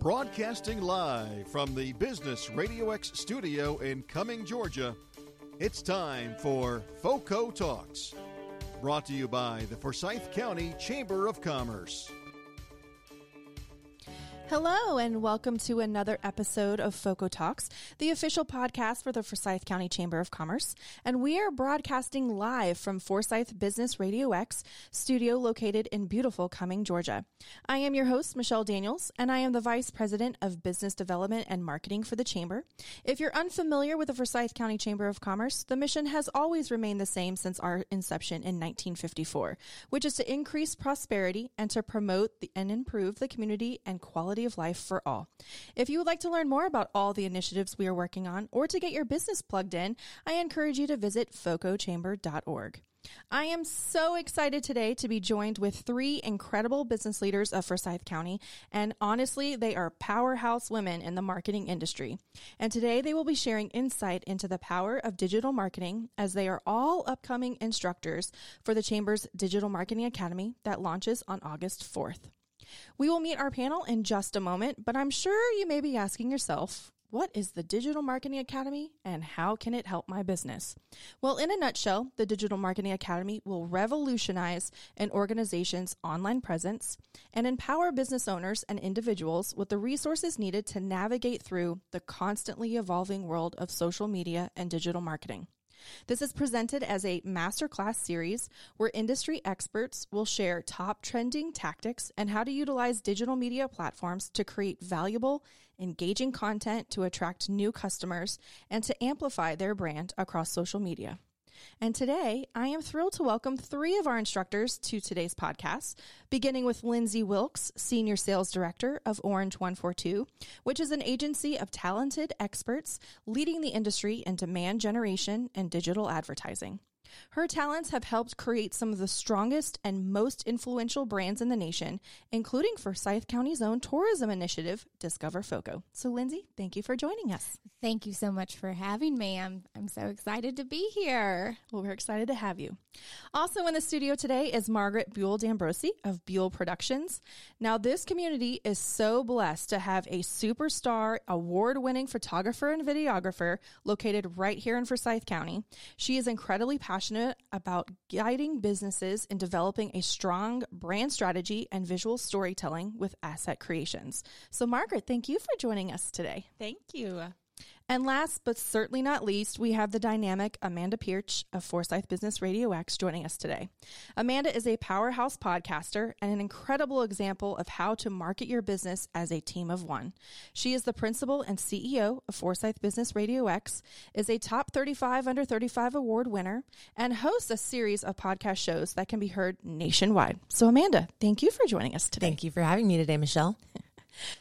Broadcasting live from the Business Radio X studio in Cumming, Georgia, it's time for FOCO Talks. Brought to you by the Forsyth County Chamber of Commerce. Hello, and welcome to another episode of FOCO Talks, the official podcast for the Forsyth County Chamber of Commerce. And we are broadcasting live from Forsyth Business Radio X studio located in beautiful Cumming, Georgia. I am your host, Michelle Daniels, and I am the Vice President of Business Development and Marketing for the Chamber. If you're unfamiliar with the Forsyth County Chamber of Commerce, the mission has always remained the same since our inception in 1954, which is to increase prosperity and to promote the, and improve the community and quality of life for all. If you would like to learn more about all the initiatives we are working on or to get your business plugged in, I encourage you to visit focochamber.org. I am so excited today to be joined with three incredible business leaders of Forsyth County, and honestly, they are powerhouse women in the marketing industry. And today they will be sharing insight into the power of digital marketing as they are all upcoming instructors for the Chamber's Digital Marketing Academy that launches on August 4th. We will meet our panel in just a moment, but I'm sure you may be asking yourself, what is the Digital Marketing Academy and how can it help my business? Well, in a nutshell, the Digital Marketing Academy will revolutionize an organization's online presence and empower business owners and individuals with the resources needed to navigate through the constantly evolving world of social media and digital marketing. This is presented as a masterclass series where industry experts will share top trending tactics and how to utilize digital media platforms to create valuable, engaging content to attract new customers and to amplify their brand across social media. And today, I am thrilled to welcome three of our instructors to today's podcast, beginning with Lindsey Wilkes, Senior Sales Director of Orange 142, which is an agency of talented experts leading the industry in demand generation and digital advertising. Her talents have helped create some of the strongest and most influential brands in the nation, including Forsyth County's own tourism initiative, Discover Foco. So, Lindsey, thank you for joining us. Thank you so much for having me. I'm, I'm so excited to be here. Well, we're excited to have you. Also in the studio today is Margaret Buell D'Ambrosi of Buell Productions. Now, this community is so blessed to have a superstar, award winning photographer and videographer located right here in Forsyth County. She is incredibly passionate passionate about guiding businesses in developing a strong brand strategy and visual storytelling with asset creations. So, Margaret, thank you for joining us today. Thank you. And last but certainly not least, we have the dynamic Amanda Pearch of Forsyth Business Radio X joining us today. Amanda is a powerhouse podcaster and an incredible example of how to market your business as a team of one. She is the principal and CEO of Forsyth Business Radio X, is a top 35 under 35 award winner, and hosts a series of podcast shows that can be heard nationwide. So Amanda, thank you for joining us today. Thank you for having me today, Michelle.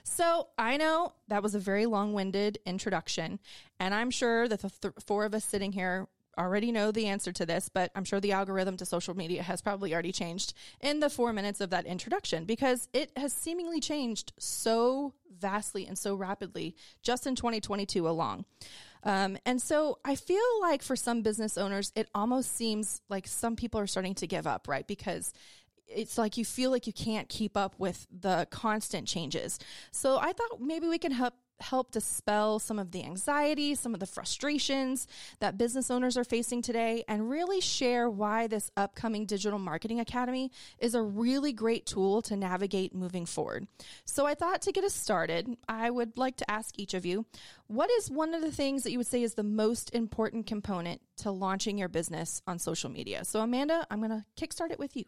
So I know that was a very long winded introduction, and I'm sure that the th- four of us sitting here already know the answer to this, but I'm sure the algorithm to social media has probably already changed in the four minutes of that introduction because it has seemingly changed so vastly and so rapidly just in 2022 alone. Um, and so I feel like for some business owners, it almost seems like some people are starting to give up, right? Because it's like you feel like you can't keep up with the constant changes. So I thought maybe we can help help dispel some of the anxiety, some of the frustrations that business owners are facing today and really share why this upcoming digital marketing academy is a really great tool to navigate moving forward. So I thought to get us started, I would like to ask each of you, what is one of the things that you would say is the most important component to launching your business on social media? So Amanda, I'm going to kickstart it with you.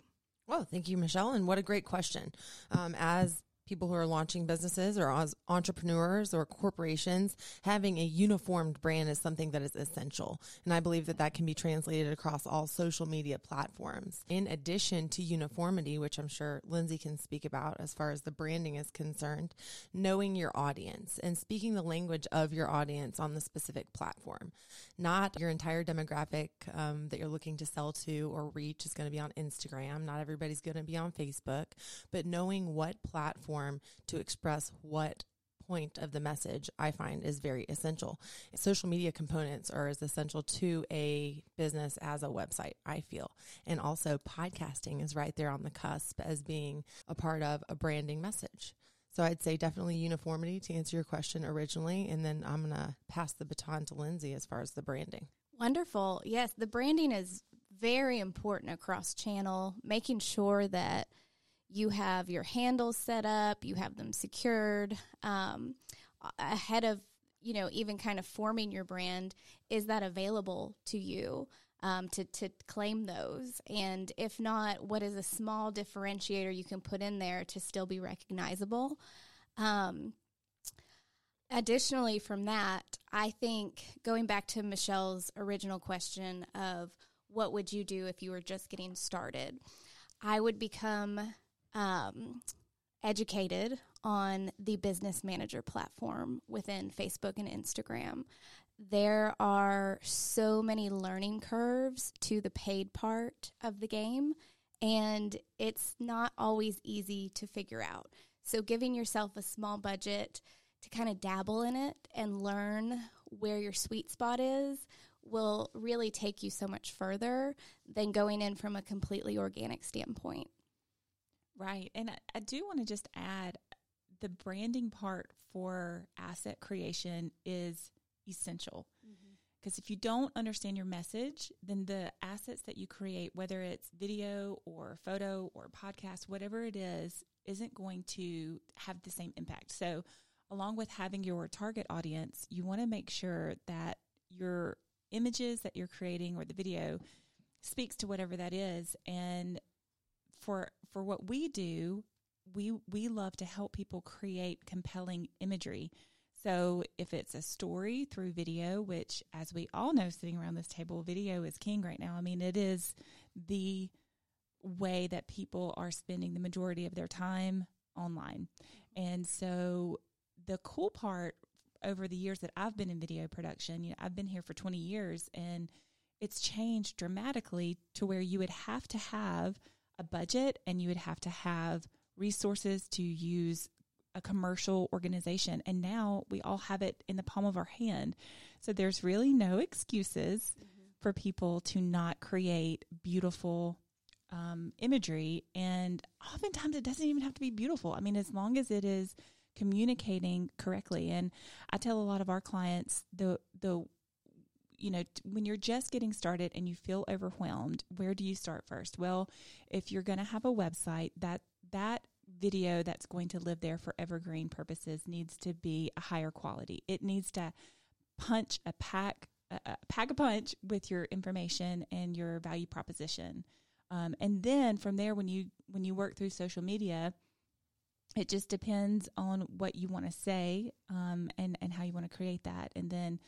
Well, thank you, Michelle. And what a great question. Um, as people who are launching businesses or entrepreneurs or corporations, having a uniformed brand is something that is essential. And I believe that that can be translated across all social media platforms. In addition to uniformity, which I'm sure Lindsey can speak about as far as the branding is concerned, knowing your audience and speaking the language of your audience on the specific platform. Not your entire demographic um, that you're looking to sell to or reach is going to be on Instagram. Not everybody's going to be on Facebook, but knowing what platform platform to express what point of the message I find is very essential. Social media components are as essential to a business as a website, I feel. And also podcasting is right there on the cusp as being a part of a branding message. So I'd say definitely uniformity to answer your question originally, and then I'm gonna pass the baton to Lindsey as far as the branding. Wonderful. Yes, the branding is very important across channel, making sure that you have your handles set up, you have them secured um, ahead of you know even kind of forming your brand. Is that available to you? Um, to, to claim those? And if not, what is a small differentiator you can put in there to still be recognizable? Um, additionally, from that, I think going back to Michelle's original question of what would you do if you were just getting started, I would become um, educated on the business manager platform within Facebook and Instagram there are so many learning curves to the paid part of the game, and it's not always easy to figure out. So, giving yourself a small budget to kind of dabble in it and learn where your sweet spot is will really take you so much further than going in from a completely organic standpoint. Right. And I, I do want to just add the branding part for asset creation is essential. Because mm-hmm. if you don't understand your message, then the assets that you create, whether it's video or photo or podcast, whatever it is, isn't going to have the same impact. So, along with having your target audience, you want to make sure that your images that you're creating or the video speaks to whatever that is. And for for what we do, we we love to help people create compelling imagery. So if it's a story through video, which as we all know sitting around this table, video is king right now. I mean, it is the way that people are spending the majority of their time online. And so the cool part over the years that I've been in video production, you know, I've been here for 20 years and it's changed dramatically to where you would have to have a budget and you would have to have resources to use a commercial organization. And now we all have it in the palm of our hand. So there's really no excuses mm-hmm. for people to not create beautiful um, imagery. And oftentimes it doesn't even have to be beautiful. I mean, as long as it is communicating correctly. And I tell a lot of our clients the, the, you know, when you're just getting started and you feel overwhelmed, where do you start first? Well, if you're going to have a website, that that video that's going to live there for evergreen purposes needs to be a higher quality. It needs to punch a pack a, pack a punch with your information and your value proposition. Um, and then from there, when you when you work through social media, it just depends on what you want to say um, and and how you want to create that. And then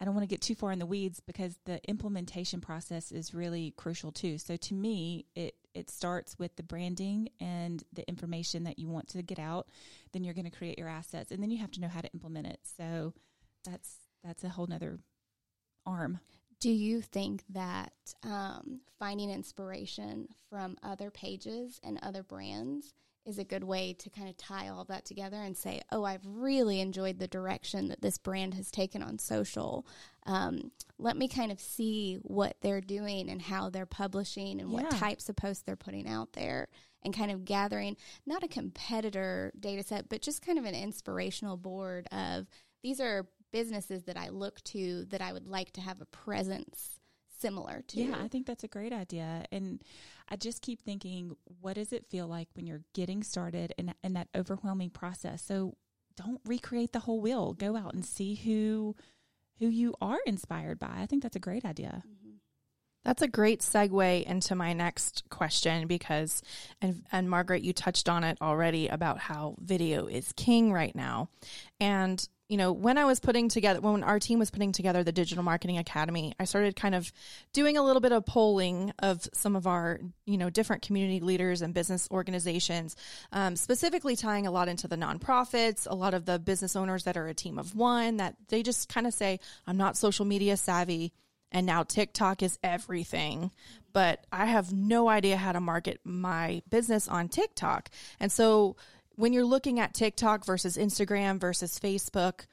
I don't want to get too far in the weeds because the implementation process is really crucial too. So to me, it it starts with the branding and the information that you want to get out. Then you're going to create your assets, and then you have to know how to implement it. So that's that's a whole nother arm. Do you think that um, finding inspiration from other pages and other brands is a good way to kind of tie all that together and say, oh, I've really enjoyed the direction that this brand has taken on social. Um, let me kind of see what they're doing and how they're publishing and yeah. what types of posts they're putting out there and kind of gathering not a competitor data set, but just kind of an inspirational board of these are businesses that I look to that I would like to have a presence similar to. Yeah, I think that's a great idea. And I just keep thinking, what does it feel like when you're getting started in, in that overwhelming process? So don't recreate the whole wheel. Go out and see who who you are inspired by. I think that's a great idea. That's a great segue into my next question because, and, and Margaret, you touched on it already about how video is king right now. And you know, when I was putting together, when our team was putting together the Digital Marketing Academy, I started kind of doing a little bit of polling of some of our, you know, different community leaders and business organizations, um, specifically tying a lot into the nonprofits, a lot of the business owners that are a team of one, that they just kind of say, I'm not social media savvy. And now TikTok is everything, but I have no idea how to market my business on TikTok. And so, when you're looking at TikTok versus Instagram versus Facebook,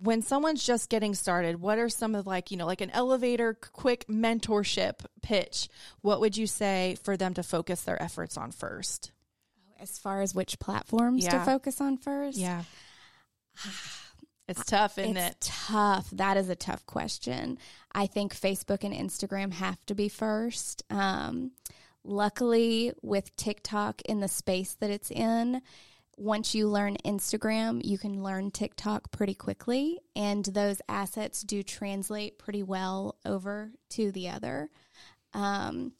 when someone's just getting started, what are some of like, you know, like an elevator quick mentorship pitch? What would you say for them to focus their efforts on first? Oh, As far as which platforms to focus on first, Yeah. It's tough, isn't it's it? tough. That is a tough question. I think Facebook and Instagram have to be first. Um, luckily, with TikTok in the space that it's in, once you learn Instagram, you can learn TikTok pretty quickly, and those assets do translate pretty well over to the other. Um,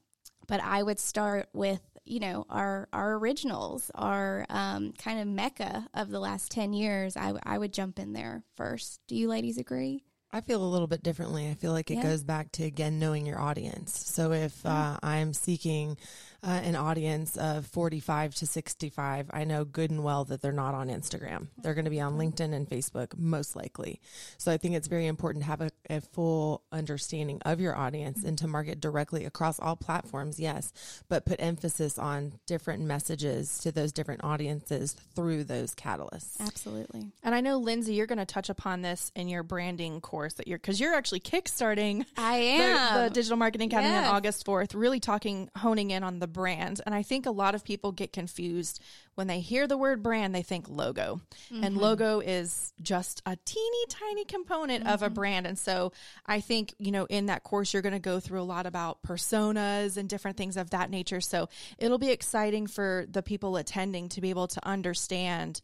but I would start with you know our our originals, our um, kind of mecca of the last ten years. I, would jump in there first. Do you ladies agree? I feel a little bit differently. I feel like it Yeah. goes back to again knowing your audience. So if uh, I'm seeking uh, an audience of 45 to 65, I know good and well that they're not on Instagram. They're going to be on LinkedIn and Facebook most likely. So I think it's very important to have a, a full understanding of your audience and to market directly across all platforms. Yes, but put emphasis on different messages to those different audiences through those catalysts. Absolutely. And I know Lindsey, you're going to touch upon this in your branding course that you're because you're actually kickstarting I the, am. the Digital Marketing Academy Yes. on August 4th, really talking, honing in on the brand. And I think a lot of people get confused when they hear the word brand, they think logo. And mm-hmm. logo is just a teeny tiny component of a mm-hmm. brand. And so I think, you know, in that course, you're going to go through a lot about personas and different things of that nature. So it'll be exciting for the people attending to be able to understand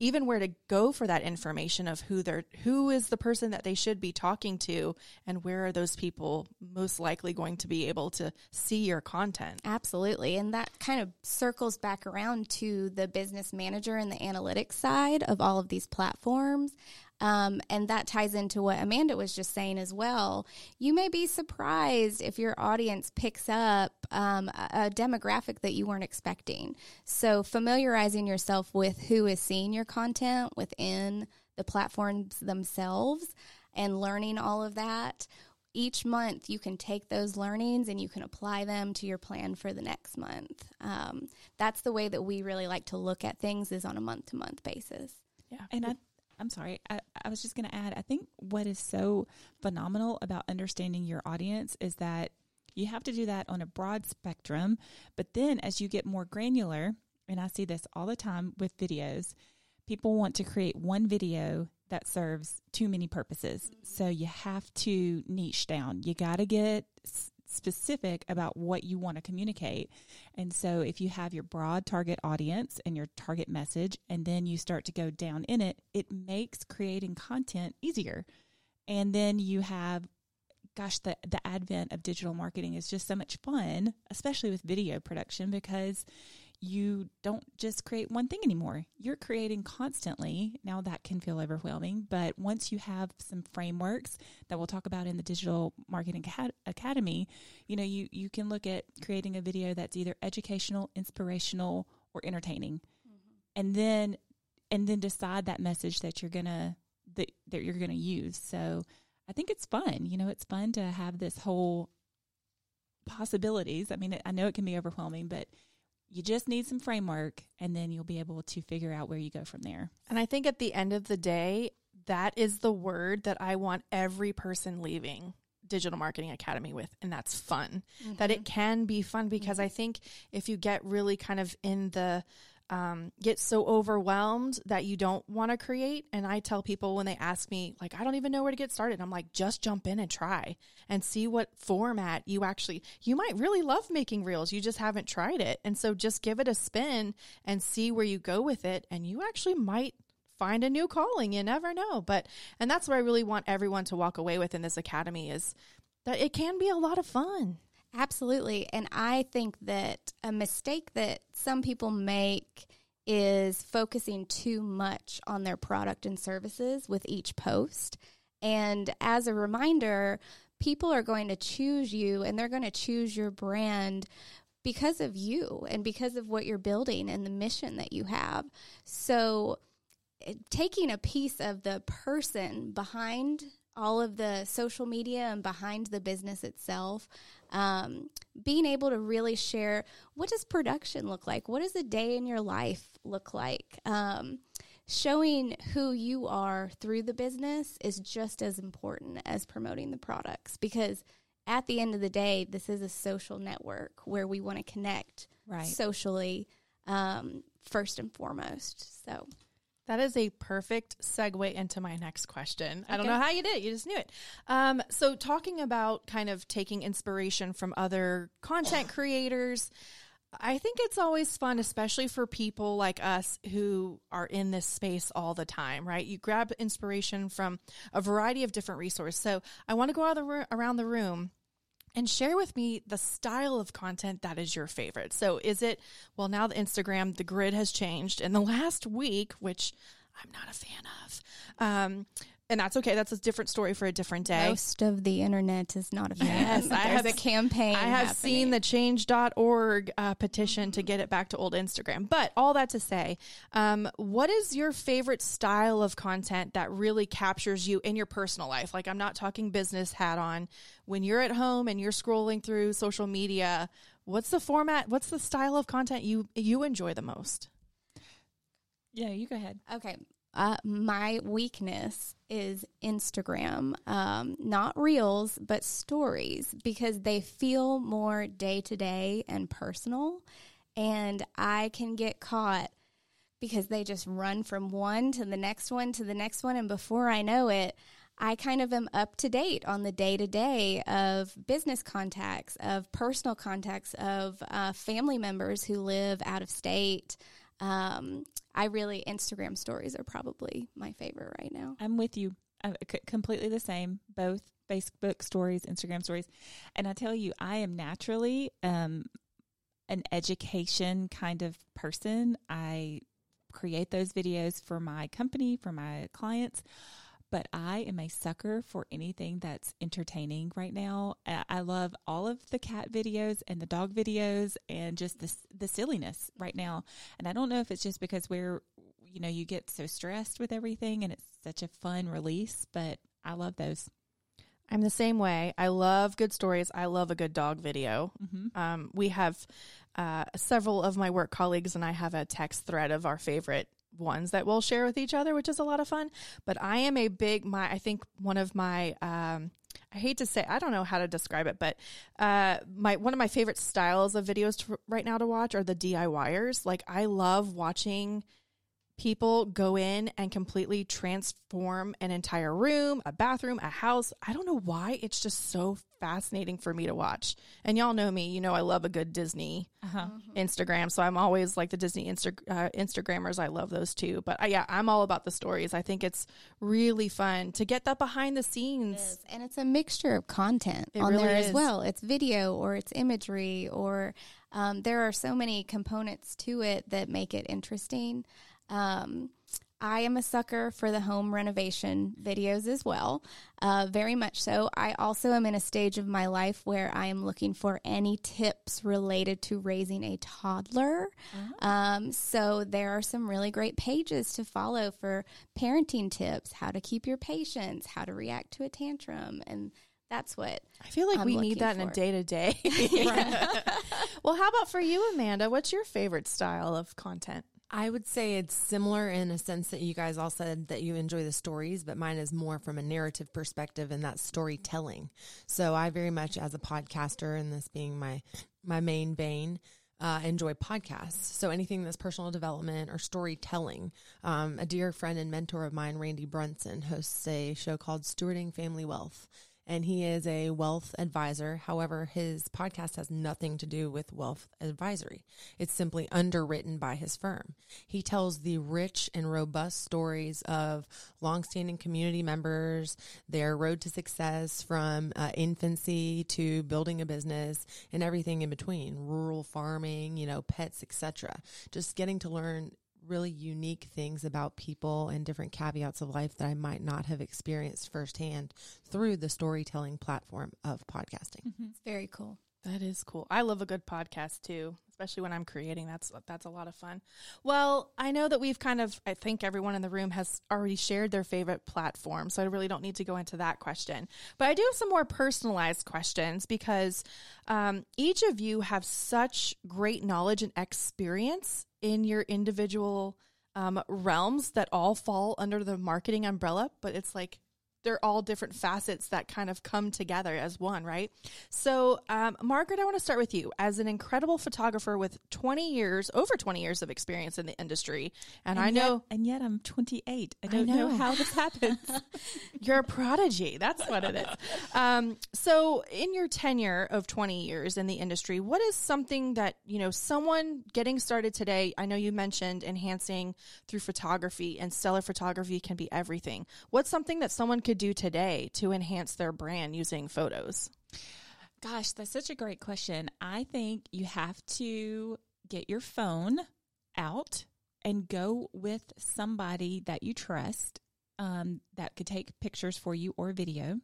even where to go for that information of who they're who is the person that they should be talking to and where are those people most likely going to be able to see your content Absolutely. And that kind of circles back around to the business manager and the analytics side of all of these platforms. Um, and that ties into what Amanda was just saying as well. You may be surprised if your audience picks up um, a, a demographic that you weren't expecting. So, familiarizing yourself with who is seeing your content within the platforms themselves and learning all of that each month you can take those learnings and you can apply them to your plan for the next month um, that's the way that we really like to look at things is on a month to month basis yeah And I, I'm sorry, I, I was just going to add, I think what is so phenomenal about understanding your audience is that you have to do that on a broad spectrum. But then as you get more granular, and I see this all the time with videos, people want to create one video that serves too many purposes. So you have to niche down. You got to get specific about what you want to communicate. And so if you have your broad target audience and your target message, and then you start to go down in it, it makes creating content easier. And then you have gosh, the the advent of digital marketing is just so much fun, especially with video production because you don't just create one thing anymore. You're creating constantly. Now that can feel overwhelming, but once you have some frameworks that we'll talk about in the Digital Marketing Academy, you know, you you can look at creating a video that's either educational, inspirational, or entertaining. Mm-hmm. And then and then decide that message that you're going to that, that you're going to use. So I think it's fun. You know, it's fun to have this whole possibilities. I mean, I know it can be overwhelming, but you just need some framework and then you'll be able to figure out where you go from there. and i think at the end of the day that is the word that i want every person leaving digital marketing academy with and that's fun. That it mm-hmm. can be fun because mm-hmm. i think if you get really kind of in the um, get so overwhelmed that you don't want to create. And I tell people when they ask me, like, I don't even know where to get started. I'm like, just jump in and try and see what format you actually, you might really love making reels. You just haven't tried it. And so just give it a spin and see where you go with it. And you actually might find a new calling. You never know. But, and that's what I really want everyone to walk away with in this academy is that it can be a lot of fun. Absolutely. And I think that a mistake that some people make is focusing too much on their product and services with each post. And as a reminder, people are going to choose you and they're going to choose your brand because of you and because of what you're building and the mission that you have. So, eh, taking a piece of the person behind all of the social media and behind the business itself um, being able to really share what does production look like what does a day in your life look like um, showing who you are through the business is just as important as promoting the products because at the end of the day this is a social network where we want to connect Right. socially um, first and foremost. So That is a perfect segue into my next question. I don't know how you did it. You just knew it. Um, so, talking about kind of taking inspiration from other content creators, I think it's always fun, especially for people like us who are in this space all the time, right? You grab inspiration from a variety of different resources. So, I want to go out the, ro- around the room and share with me the style of content that is your favorite. So, is it, well, now the Instagram, the grid has changed in the last week, which I'm not a fan of. Um, and that's okay. That's a different story for a different day. most of the internet is not a fan. Yes, I have- a campaign. I have seen the change.org uh, petition to get it back to old Instagram. But all that to say, um, what is your favorite style of content that really captures you in your personal life? Like, I'm not talking business hat on. When you're at home and you're scrolling through social media, what's the format? What's the style of content you you enjoy the most? Yeah, you go ahead. Okay. Uh, my weakness is Instagram, um, not reels, but stories because they feel more day to day and personal. And I can get caught because they just run from one to the next one to the next one. And before I know it, I kind of am up to date on the day to day of business contacts, of personal contacts, of uh, family members who live out of state. Um, I really, Instagram stories are probably my favorite right now. I'm with you. Uh, c- completely the same. Both Facebook stories, Instagram stories, and I tell you, I am naturally um, an education kind of person. I create those videos for my company, for my clients. But I am a sucker for anything that's entertaining right now. I love all of the cat videos and the dog videos and just the the silliness right now. And I don't know if it's just because we're, you know, you get so stressed with everything and it's such a fun release, but I love those. I'm the same way. I love good stories. I love a good dog video. Mm-hmm. Um, we have uh, several of my work colleagues and I have a text thread of our favorite ones that we'll share with each other, which is a lot of fun. But I am a big my I think one of my um, I hate to say I don't know how to describe it, but uh, my one of my favorite styles of videos to, right now to watch are the DIYers. Like I love watching people go in and completely transform an entire room, a bathroom, a house. I don't know why. It's just so fascinating for me to watch. And y'all know me, you know, I love a good Disney Uh-huh. Instagram. So I'm always like the Disney Insta- uh, Instagrammers. I love those too. But uh, yeah, I'm all about the stories. I think it's really fun to get that behind the scenes. And it's a mixture of content It on really there is. as well. It's video or it's imagery or um, there are so many components to it that make it interesting. Um, I am a sucker for the home renovation videos as well, uh, very much so. I also am in a stage of my life where I am looking for any tips related to raising a toddler. Um, so there are some really great pages to follow for parenting tips, how to keep your patience, how to react to a tantrum, and that's what I feel like I'm we need that in a day to day. Well, how about for you, Amanda? What's your favorite style of content? I would say it's similar in a sense that you guys all said that you enjoy the stories, but mine is more from a narrative perspective and that's storytelling. So I very much as a podcaster and this being my my main vein, uh, enjoy podcasts. So anything that's personal development or storytelling. Um, a dear friend and mentor of mine, Randy Brunson, hosts a show called Stewarding Family Wealth and he is a wealth advisor. However, his podcast has nothing to do with wealth advisory. It's simply underwritten by his firm. He tells the rich and robust stories of longstanding community members, their road to success from uh, infancy to building a business and everything in between, rural farming, you know, pets, etc. Just getting to learn really unique things about people and different caveats of life that I might not have experienced firsthand through the storytelling platform of podcasting. it's very cool. That is cool. I love a good podcast too, especially when I'm creating. That's that's a lot of fun. Well, I know that we've kind of I think everyone in the room has already shared their favorite platform, so I really don't need to go into that question. But I do have some more personalized questions because um, each of you have such great knowledge and experience in your individual um, realms that all fall under the marketing umbrella. But it's like they're all different facets that kind of come together as one, right? So, um, Margaret, I want to start with you as an incredible photographer with 20 years, over 20 years of experience in the industry. And, I know and yet I'm 28. I don't know. know. how this happens. you're a prodigy. That's what it is. Um, so, in your tenure of 20 years in the industry, what is something that, you know, someone getting started today? I know you mentioned enhancing through photography, and stellar photography can be everything. What's something that someone could do today to enhance their brand using photos? Gosh, that's such a great question. I think you have to get your phone out and go with somebody that you trust um, that could take pictures for you or video.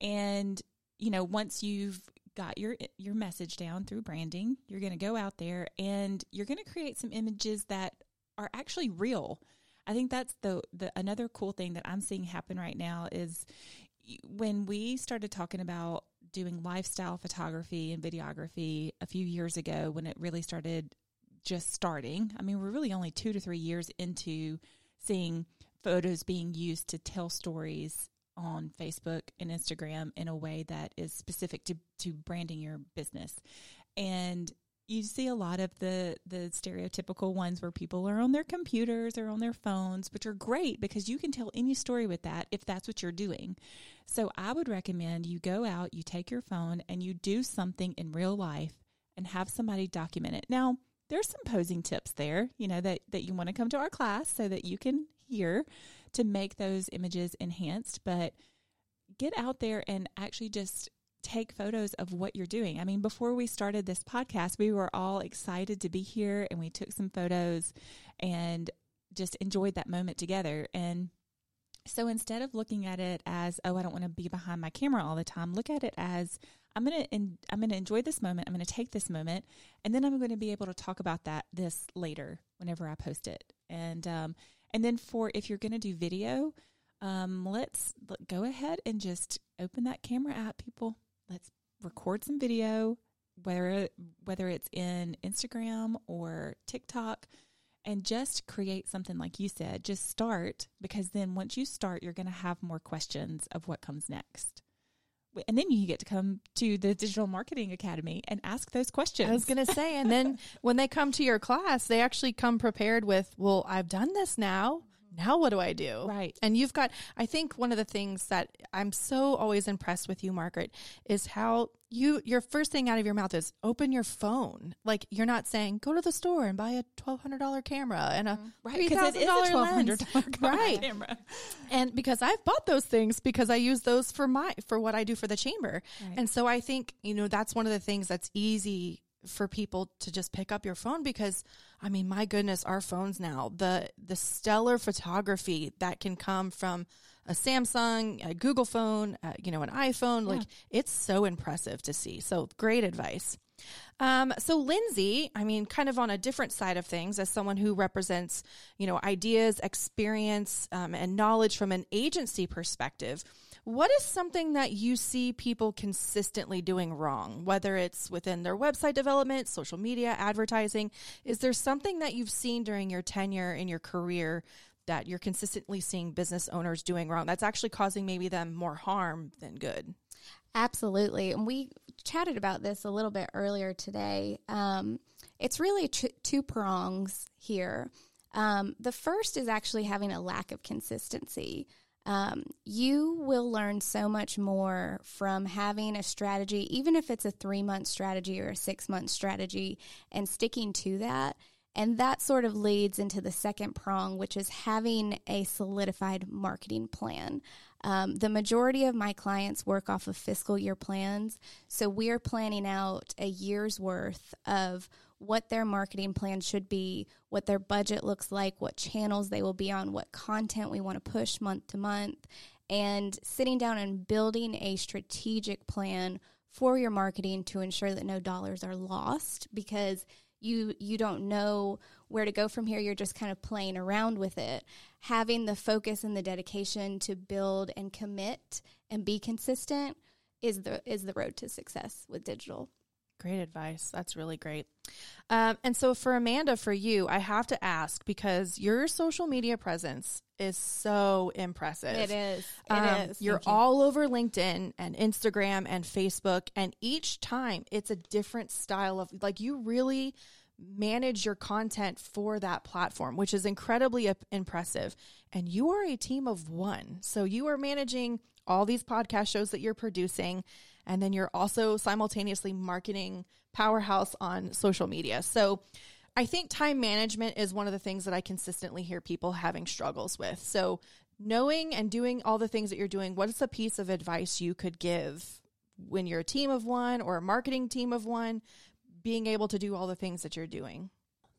And you know, once you've got your your message down through branding, you're going to go out there and you're going to create some images that are actually real. I think that's the the another cool thing that I'm seeing happen right now is when we started talking about doing lifestyle photography and videography a few years ago when it really started just starting. I mean, we're really only 2 to 3 years into seeing photos being used to tell stories on Facebook and Instagram in a way that is specific to to branding your business. And you see a lot of the the stereotypical ones where people are on their computers or on their phones, which are great because you can tell any story with that if that's what you're doing. So I would recommend you go out, you take your phone and you do something in real life and have somebody document it. Now, there's some posing tips there, you know, that that you want to come to our class so that you can hear to make those images enhanced, but get out there and actually just take photos of what you're doing. I mean, before we started this podcast, we were all excited to be here and we took some photos and just enjoyed that moment together. And so instead of looking at it as, oh, I don't want to be behind my camera all the time, look at it as I'm going to I'm going to enjoy this moment. I'm going to take this moment and then I'm going to be able to talk about that this later whenever I post it. And um and then for if you're going to do video, um let's go ahead and just open that camera app people let's record some video, whether whether it's in Instagram or TikTok, and just create something like you said. Just start because then once you start, you're going to have more questions of what comes next. And then you get to come to the Digital Marketing Academy and ask those questions. I was going to say, and then when they come to your class, they actually come prepared with, well, I've done this now now what do I do? Right. And you've got, I think one of the things that I'm so always impressed with you, Margaret, is how you, your first thing out of your mouth is open your phone. Like you're not saying, go to the store and buy a $1,200 camera and a mm-hmm. right, $3,000 lens. right. camera. And because I've bought those things because I use those for my, for what I do for the chamber. Right. And so I think, you know, that's one of the things that's easy for people to just pick up your phone because I mean my goodness our phones now the the stellar photography that can come from a Samsung a Google phone uh, you know an iPhone yeah. like it's so impressive to see so great advice um, so Lindsey, I mean, kind of on a different side of things, as someone who represents, you know, ideas, experience, um, and knowledge from an agency perspective, what is something that you see people consistently doing wrong, whether it's within their website development, social media, advertising? Is there something that you've seen during your tenure in your career that you're consistently seeing business owners doing wrong that's actually causing maybe them more harm than good? Absolutely. And we chatted about this a little bit earlier today. Um, it's really t- two prongs here. Um, the first is actually having a lack of consistency um, you will learn so much more from having a strategy, even if it's a three month strategy or a six month strategy, and sticking to that. And that sort of leads into the second prong, which is having a solidified marketing plan. Um, the majority of my clients work off of fiscal year plans. So we're planning out a year's worth of what their marketing plan should be, what their budget looks like, what channels they will be on, what content we want to push month to month, and sitting down and building a strategic plan for your marketing to ensure that no dollars are lost because you you don't know where to go from here. You're just kind of playing around with it. Having the focus and the dedication to build and commit and be consistent is the is the road to success with digital Great advice. That's really great. Um, and so for Amanda, for you, I have to ask because your social media presence is so impressive. It is. It Um, is. You're Thank you. all over LinkedIn and Instagram and Facebook, and each time it's a different style of like you really manage your content for that platform, which is incredibly impressive. And you are a team of one, so you are managing all these podcast shows that you're producing, and then you're also simultaneously marketing Powerhouse on social media. So. I think time management is one of the things that I consistently hear people having struggles with. So, knowing and doing all the things that you're doing, what is a piece of advice you could give when you're a team of one or a marketing team of one, being able to do all the things that you're doing?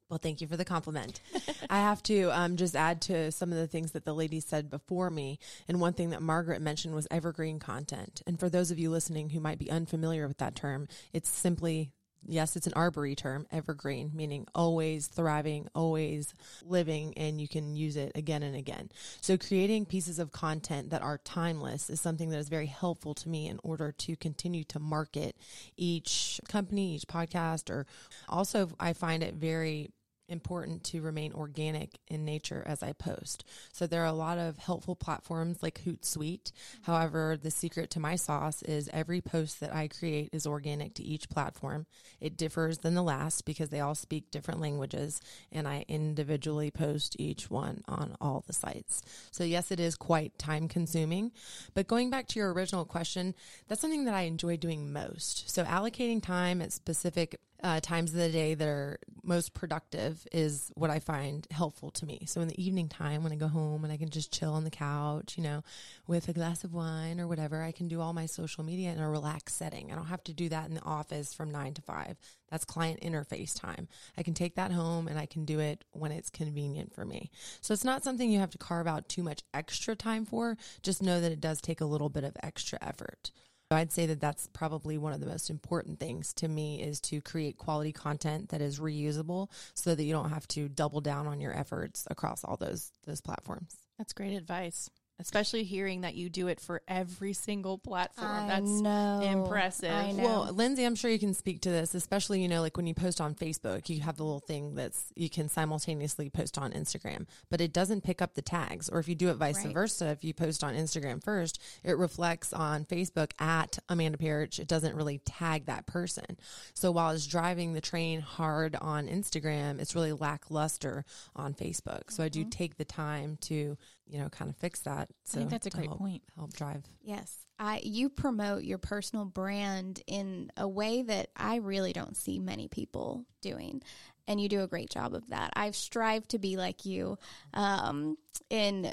Well, thank you for the compliment. I have to um, just add to some of the things that the ladies said before me. And one thing that Margaret mentioned was evergreen content. And for those of you listening who might be unfamiliar with that term, it's simply Yes, it's an arbory term, evergreen, meaning always thriving, always living, and you can use it again and again. So, creating pieces of content that are timeless is something that is very helpful to me in order to continue to market each company, each podcast, or also I find it very important to remain organic in nature as I post. So there are a lot of helpful platforms like Hootsuite. However, the secret to my sauce is every post that I create is organic to each platform. It differs than the last because they all speak different languages and I individually post each one on all the sites. So yes, it is quite time consuming, but going back to your original question, that's something that I enjoy doing most. So allocating time at specific uh, times of the day that are most productive is what I find helpful to me. So in the evening time, when I go home and I can just chill on the couch, you know, with a glass of wine or whatever, I can do all my social media in a relaxed setting. I don't have to do that in the office from nine to five. That's client interface time. I can take that home and I can do it when it's convenient for me. So it's not something you have to carve out too much extra time for. Just know that it does take a little bit of extra effort. I'd say that that's probably one of the most important things to me is to create quality content that is reusable so that you don't have to double down on your efforts across all those those platforms. That's great advice, especially hearing that you do it for every single platform. I That's know. impressive. I know. Well, Lindsey, I'm sure you can speak to this, especially, you know, like when you post on Facebook, you have the little thing that's you can simultaneously post on Instagram, but it doesn't pick up the tags. Or if you do it vice Right. versa, if you post on Instagram first, it reflects on Facebook at Amanda Pearch. It doesn't really tag that person. So while it's driving the train hard on Instagram, it's really lackluster on Facebook. So I do mm-hmm. take the time to, you know, kind of fix that. So think that's a to great help- point. Help drive. Yes. I you promote your personal brand in a way that I really don't see many people doing. And you do a great job of that. I've strived to be like you um in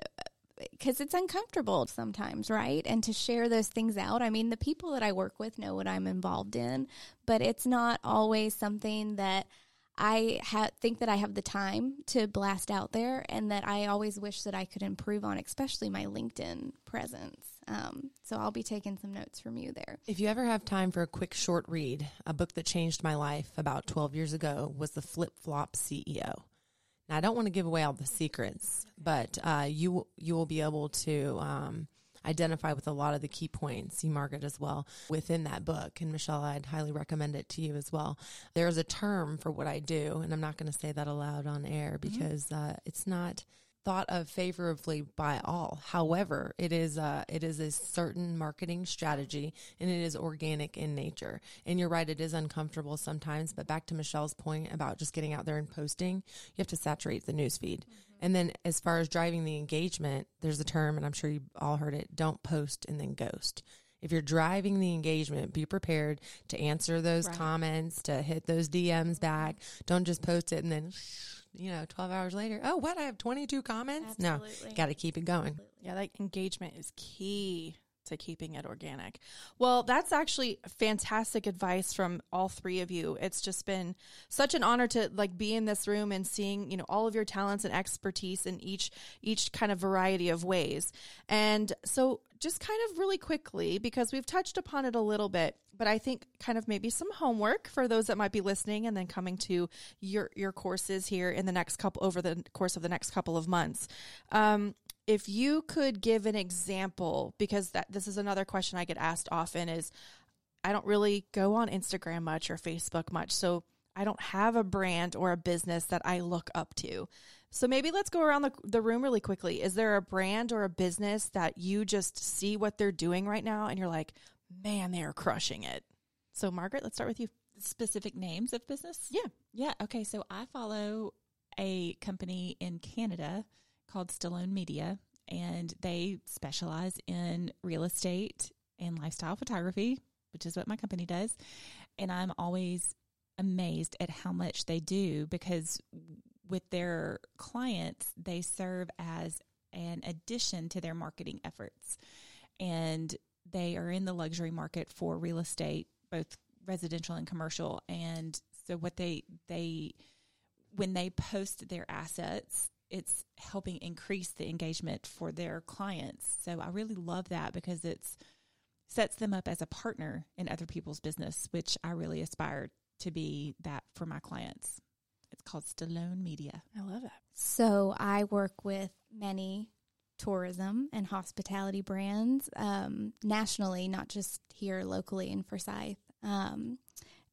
because it's uncomfortable sometimes, right? And to share those things out. I mean, the people that I work with know what I'm involved in, but it's not always something that I ha- think that I have the time to blast out there, and that I always wish that I could improve on, especially my LinkedIn presence. Um, so I'll be taking some notes from you there. If you ever have time for a quick short read, a book that changed my life about 12 years ago was The Flip Flop CEO. Now, I don't want to give away all the secrets, but uh, you you will be able to um, identify with a lot of the key points. You, Margaret, as well within that book, and Michelle, I'd highly recommend it to you as well. There's a term for what I do, and I'm not going to say that aloud on air because uh, it's not thought of favorably by all. However, it is uh, it is a certain marketing strategy, and it is organic in nature. And you're right; it is uncomfortable sometimes. But back to Michelle's point about just getting out there and posting, you have to saturate the newsfeed. And then, as far as driving the engagement, there's a term, and I'm sure you all heard it: don't post and then ghost. If you're driving the engagement, be prepared to answer those Right. comments, to hit those DMs back. Don't just post it and then, you know, 12 hours later, oh, what? I have 22 comments? No, got to keep it going. Yeah, that engagement is key to keeping it organic. Well, that's actually fantastic advice from all three of you. It's just been such an honor to like be in this room and seeing, you know, all of your talents and expertise in each each kind of variety of ways. And so just kind of really quickly because we've touched upon it a little bit, but I think kind of maybe some homework for those that might be listening and then coming to your your courses here in the next couple over the course of the next couple of months. Um, if you could give an example, because that this is another question I get asked often is I don't really go on Instagram much or Facebook much. So I don't have a brand or a business that I look up to. So maybe let's go around the, the room really quickly. Is there a brand or a business that you just see what they're doing right now and you're like, man, they are crushing it? So, Margaret, let's start with you. Specific names of business? Yeah. Yeah. Okay. So I follow a company in Canada called Stallone Media, and they specialize in real estate and lifestyle photography, which is what my company does. And I'm always amazed at how much they do because with their clients, they serve as an addition to their marketing efforts. And they are in the luxury market for real estate, both residential and commercial. And so what they they when they post their assets, it's helping increase the engagement for their clients. So I really love that because it's sets them up as a partner in other people's business, which I really aspire to be that for my clients. It's called Stallone Media. I love it. So I work with many tourism and hospitality brands um, nationally, not just here locally in Forsyth. Um,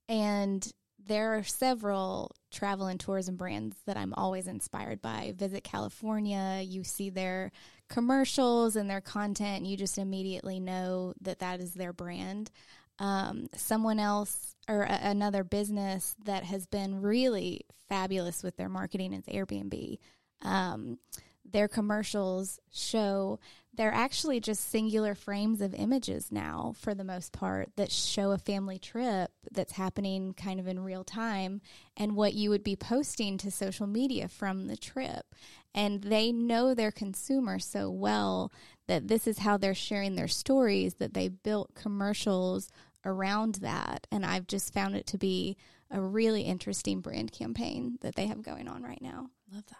and there are several travel and tourism brands that I'm always inspired by. Visit California, you see their commercials and their content, and you just immediately know that that is their brand. Um, someone else or a, another business that has been really fabulous with their marketing is Airbnb. Um, their commercials show they're actually just singular frames of images now for the most part that show a family trip that's happening kind of in real time and what you would be posting to social media from the trip and they know their consumer so well that this is how they're sharing their stories that they built commercials around that and I've just found it to be a really interesting brand campaign that they have going on right now. Love that.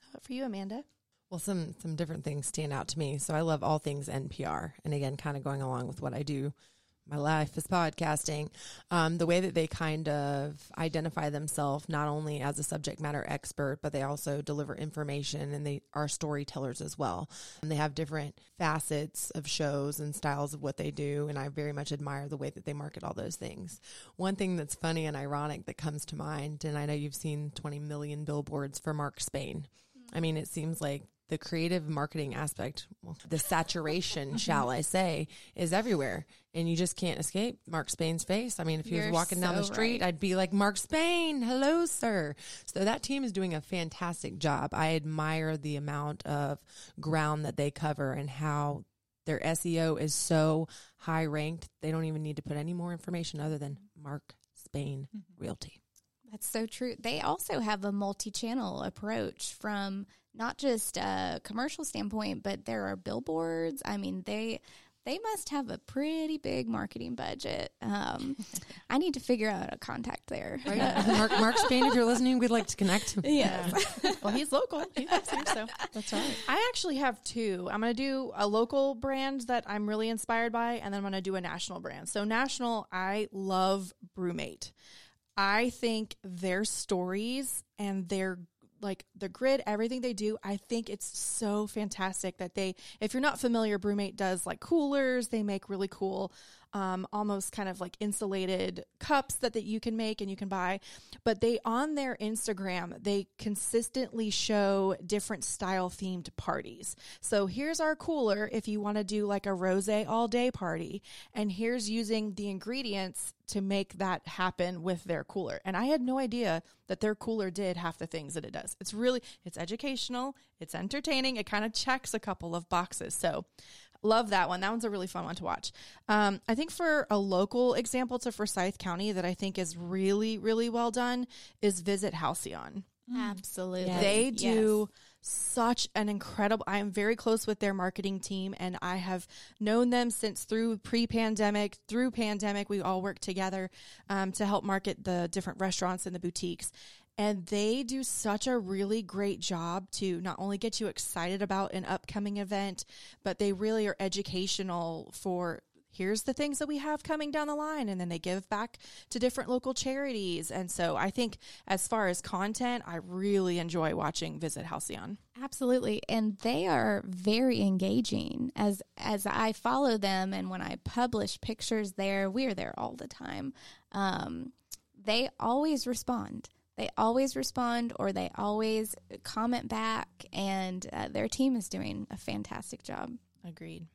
How about for you, Amanda? Well, some some different things stand out to me. So I love all things NPR, and again, kind of going along with what I do. My life is podcasting. Um, the way that they kind of identify themselves not only as a subject matter expert, but they also deliver information and they are storytellers as well. And they have different facets of shows and styles of what they do. And I very much admire the way that they market all those things. One thing that's funny and ironic that comes to mind, and I know you've seen 20 million billboards for Mark Spain. I mean, it seems like the creative marketing aspect, well, the saturation, shall I say, is everywhere. And you just can't escape Mark Spain's face. I mean, if he You're was walking down the street, right. I'd be like, Mark Spain, hello, sir. So that team is doing a fantastic job. I admire the amount of ground that they cover and how their SEO is so high ranked. They don't even need to put any more information other than Mark Spain mm-hmm. Realty. That's so true. They also have a multi-channel approach from not just a commercial standpoint, but there are billboards. I mean, they they must have a pretty big marketing budget. Um, I need to figure out a contact there. Mark, Mark Spain, if you're listening, we'd like to connect. Yeah, well, he's local. He lives here, so That's right. I actually have two. I'm going to do a local brand that I'm really inspired by, and then I'm going to do a national brand. So, national, I love BrüMate. I think their stories and their like the grid, everything they do, I think it's so fantastic that they, if you're not familiar, BrüMate does like coolers. They make really cool, um, almost kind of like insulated cups that, that you can make and you can buy. But they, on their Instagram, they consistently show different style themed parties. So here's our cooler if you want to do like a rose all day party. And here's using the ingredients to make that happen with their cooler. And I had no idea that their cooler did half the things that it does. It's really it's educational, it's entertaining, it kind of checks a couple of boxes. So love that one. That one's a really fun one to watch. Um, I think for a local example to Forsyth County that I think is really, really well done is Visit Halcyon. Absolutely. Yes. They do such an incredible I am very close with their marketing team and I have known them since through pre-pandemic, through pandemic we all worked together um, to help market the different restaurants and the boutiques. And they do such a really great job to not only get you excited about an upcoming event, but they really are educational for here's the things that we have coming down the line and then they give back to different local charities and so i think as far as content i really enjoy watching visit halcyon Absolutely. And they are very engaging as as I follow them and when I publish pictures there, we are there all the time. Um, they always respond. They always respond or they always comment back and uh, their team is doing a fantastic job. agreed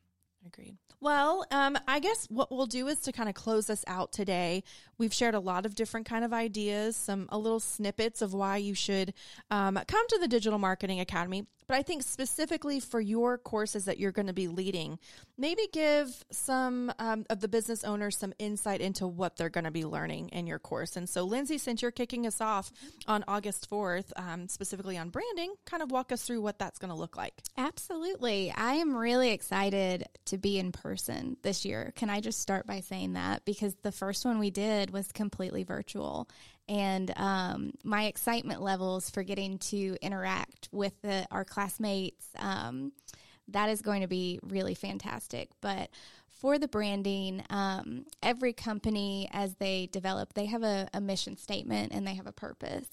agreed. Well um, i guess what we'll do is to kind of close us out today. We've shared a lot of different kind of ideas some a little snippets of why you should um, come to the digital marketing academy. But i think specifically for your courses that you're going to be leading maybe give some um, of the business owners some insight into what they're going to be learning in your course. And so lindsey since you're kicking us off on august 4th um, specifically on branding kind of walk us through what that's going to look like. Absolutely. I am really excited to be in person this year. Can I just start by saying that? Because the first one we did was completely virtual. And um, my excitement levels for getting to interact with the, our classmates, um, that is going to be really fantastic. But for the branding, um, every company, as they develop, they have a, a mission statement and they have a purpose.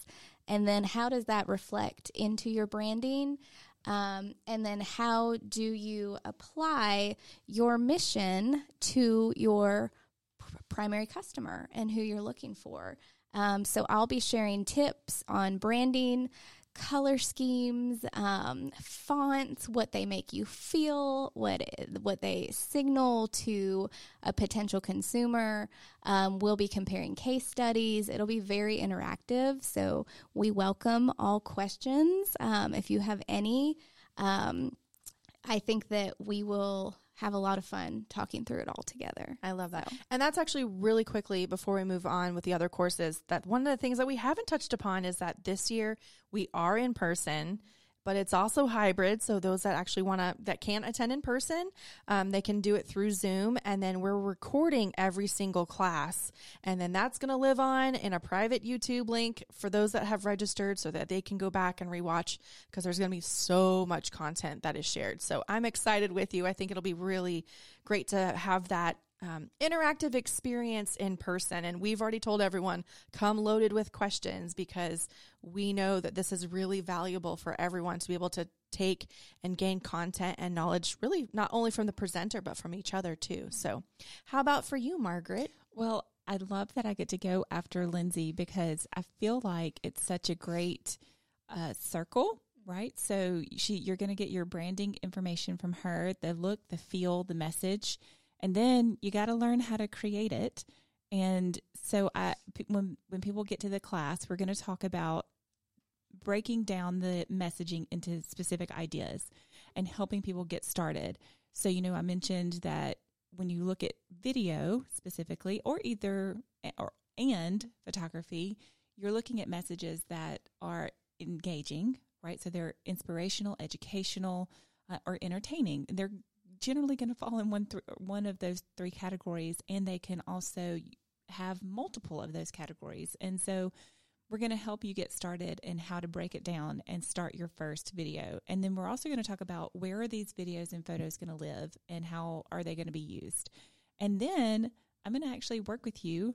And then how does that reflect into your branding? Um, and then how do you apply your mission to your pr- primary customer and who you're looking for? Um, so I'll be sharing tips on branding, color schemes, um, fonts, what they make you feel, what what they signal to a potential consumer. Um, we'll be comparing case studies. It'll be very interactive. So we welcome all questions. Um, if you have any, um, I think that we will have a lot of fun talking through it all together. I love that. And that's actually really quickly before we move on with the other courses that one of the things that we haven't touched upon is that this year we are in person but it's also hybrid. So those that actually want to that can't attend in person, um, they can do it through Zoom, and then we're recording every single class, and then that's going to live on in a private YouTube link for those that have registered, so that they can go back and rewatch because there's going to be so much content that is shared. So I'm excited with you. I think it'll be really great to have that um, interactive experience in person. And we've already told everyone come loaded with questions because we know that this is really valuable for everyone to be able to take and gain content and knowledge, really not only from the presenter, but from each other too. So, how about for you, Margaret? Well, I love that I get to go after Lindsey because I feel like it's such a great uh, circle, right? So she, you're going to get your branding information from her, the look, the feel, the message, and then you got to learn how to create it. And so I, when when people get to the class, we're going to talk about breaking down the messaging into specific ideas and helping people get started. So, you know, I mentioned that when you look at video specifically, or either or and photography, you're looking at messages that are engaging, right? So they're inspirational, educational, uh, or entertaining. They're generally going to fall in one th- one of those three categories, and they can also have multiple of those categories. And so we're going to help you get started in how to break it down and start your first video. And then we're also going to talk about where are these videos and photos going to live and how are they going to be used. And then I'm going to actually work with you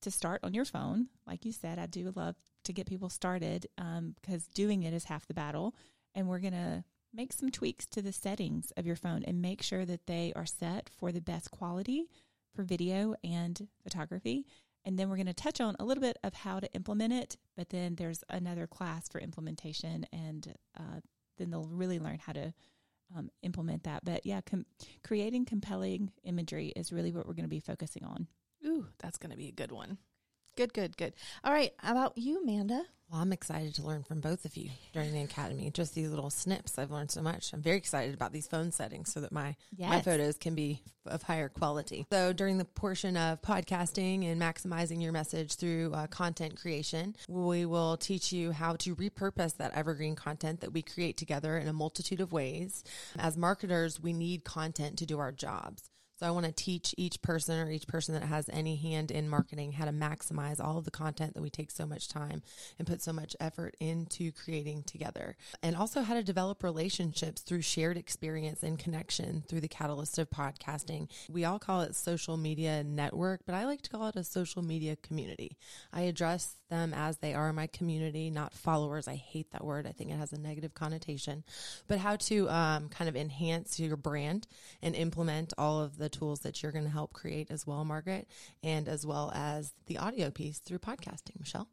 to start on your phone. Like you said, I do love to get people started um, because doing it is half the battle. And we're going to make some tweaks to the settings of your phone and make sure that they are set for the best quality for video and photography. And then we're going to touch on a little bit of how to implement it, but then there's another class for implementation, and uh, then they'll really learn how to um, implement that. But yeah, com- creating compelling imagery is really what we're going to be focusing on. Ooh, that's going to be a good one. Good, good, good. All right. How about you, Amanda? Well, I'm excited to learn from both of you during the academy. Just these little snips, I've learned so much. I'm very excited about these phone settings so that my my photos can be of higher quality. So during the portion of podcasting and maximizing your message through uh, content creation, we will teach you how to repurpose that evergreen content that we create together in a multitude of ways. As marketers, we need content to do our jobs. So I want to teach each person or each person that has any hand in marketing how to maximize all of the content that we take so much time and put so much effort into creating together. And also how to develop relationships through shared experience and connection through the catalyst of podcasting. We all call it social media network, but I like to call it a social media community. I address them as they are my community, not followers. I hate that word. I think it has a negative connotation, but how to um, kind of enhance your brand and implement all of the the tools that you're going to help create as well, Margaret, and as well as the audio piece through podcasting. Michelle?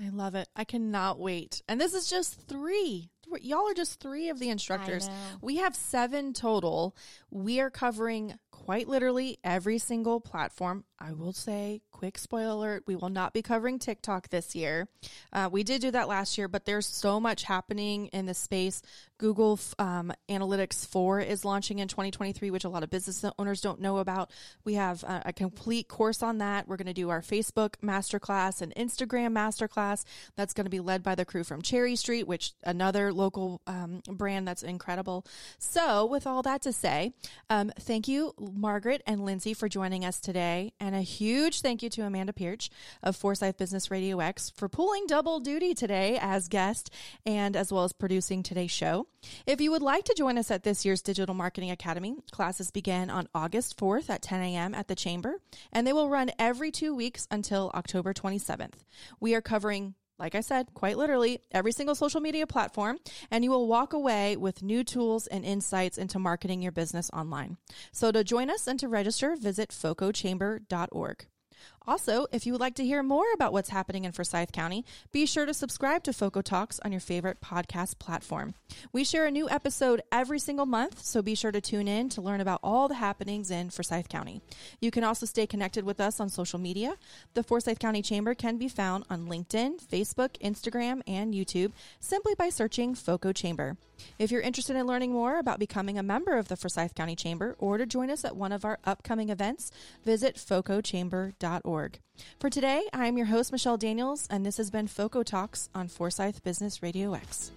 I love it. I cannot wait. And this is just three. Y'all are just three of the instructors. We have seven total. We are covering quite literally every single platform. I will say, quick spoiler alert, we will not be covering TikTok this year. Uh, we did do that last year, but there's so much happening in the space. Google um, Analytics 4 is launching in 2023, which a lot of business owners don't know about. We have a, a complete course on that. We're going to do our Facebook masterclass and Instagram masterclass. That's going to be led by the crew from Cherry Street, which another local um, brand that's incredible. So, with all that to say, um, thank you, Margaret and Lindsey, for joining us today. And a huge thank you to Amanda Pearch of Forsyth Business RadioX for pulling double duty today as guest and as well as producing today's show. If you would like to join us at this year's Digital Marketing Academy, classes begin on August 4th at 10 a.m. at the Chamber, and they will run every two weeks until October 27th. We are covering like I said, quite literally, every single social media platform, and you will walk away with new tools and insights into marketing your business online. So to join us and to register, visit focochamber.org. Also, if you would like to hear more about what's happening in Forsyth County, be sure to subscribe to FOCO Talks on your favorite podcast platform. We share a new episode every single month, so be sure to tune in to learn about all the happenings in Forsyth County. You can also stay connected with us on social media. The Forsyth County Chamber can be found on LinkedIn, Facebook, Instagram, and YouTube simply by searching FOCO Chamber. If you're interested in learning more about becoming a member of the Forsyth County Chamber or to join us at one of our upcoming events, visit focochamber.org. For today, I am your host, Michelle Daniels, and this has been FOCO Talks on Forsyth Business RadioX.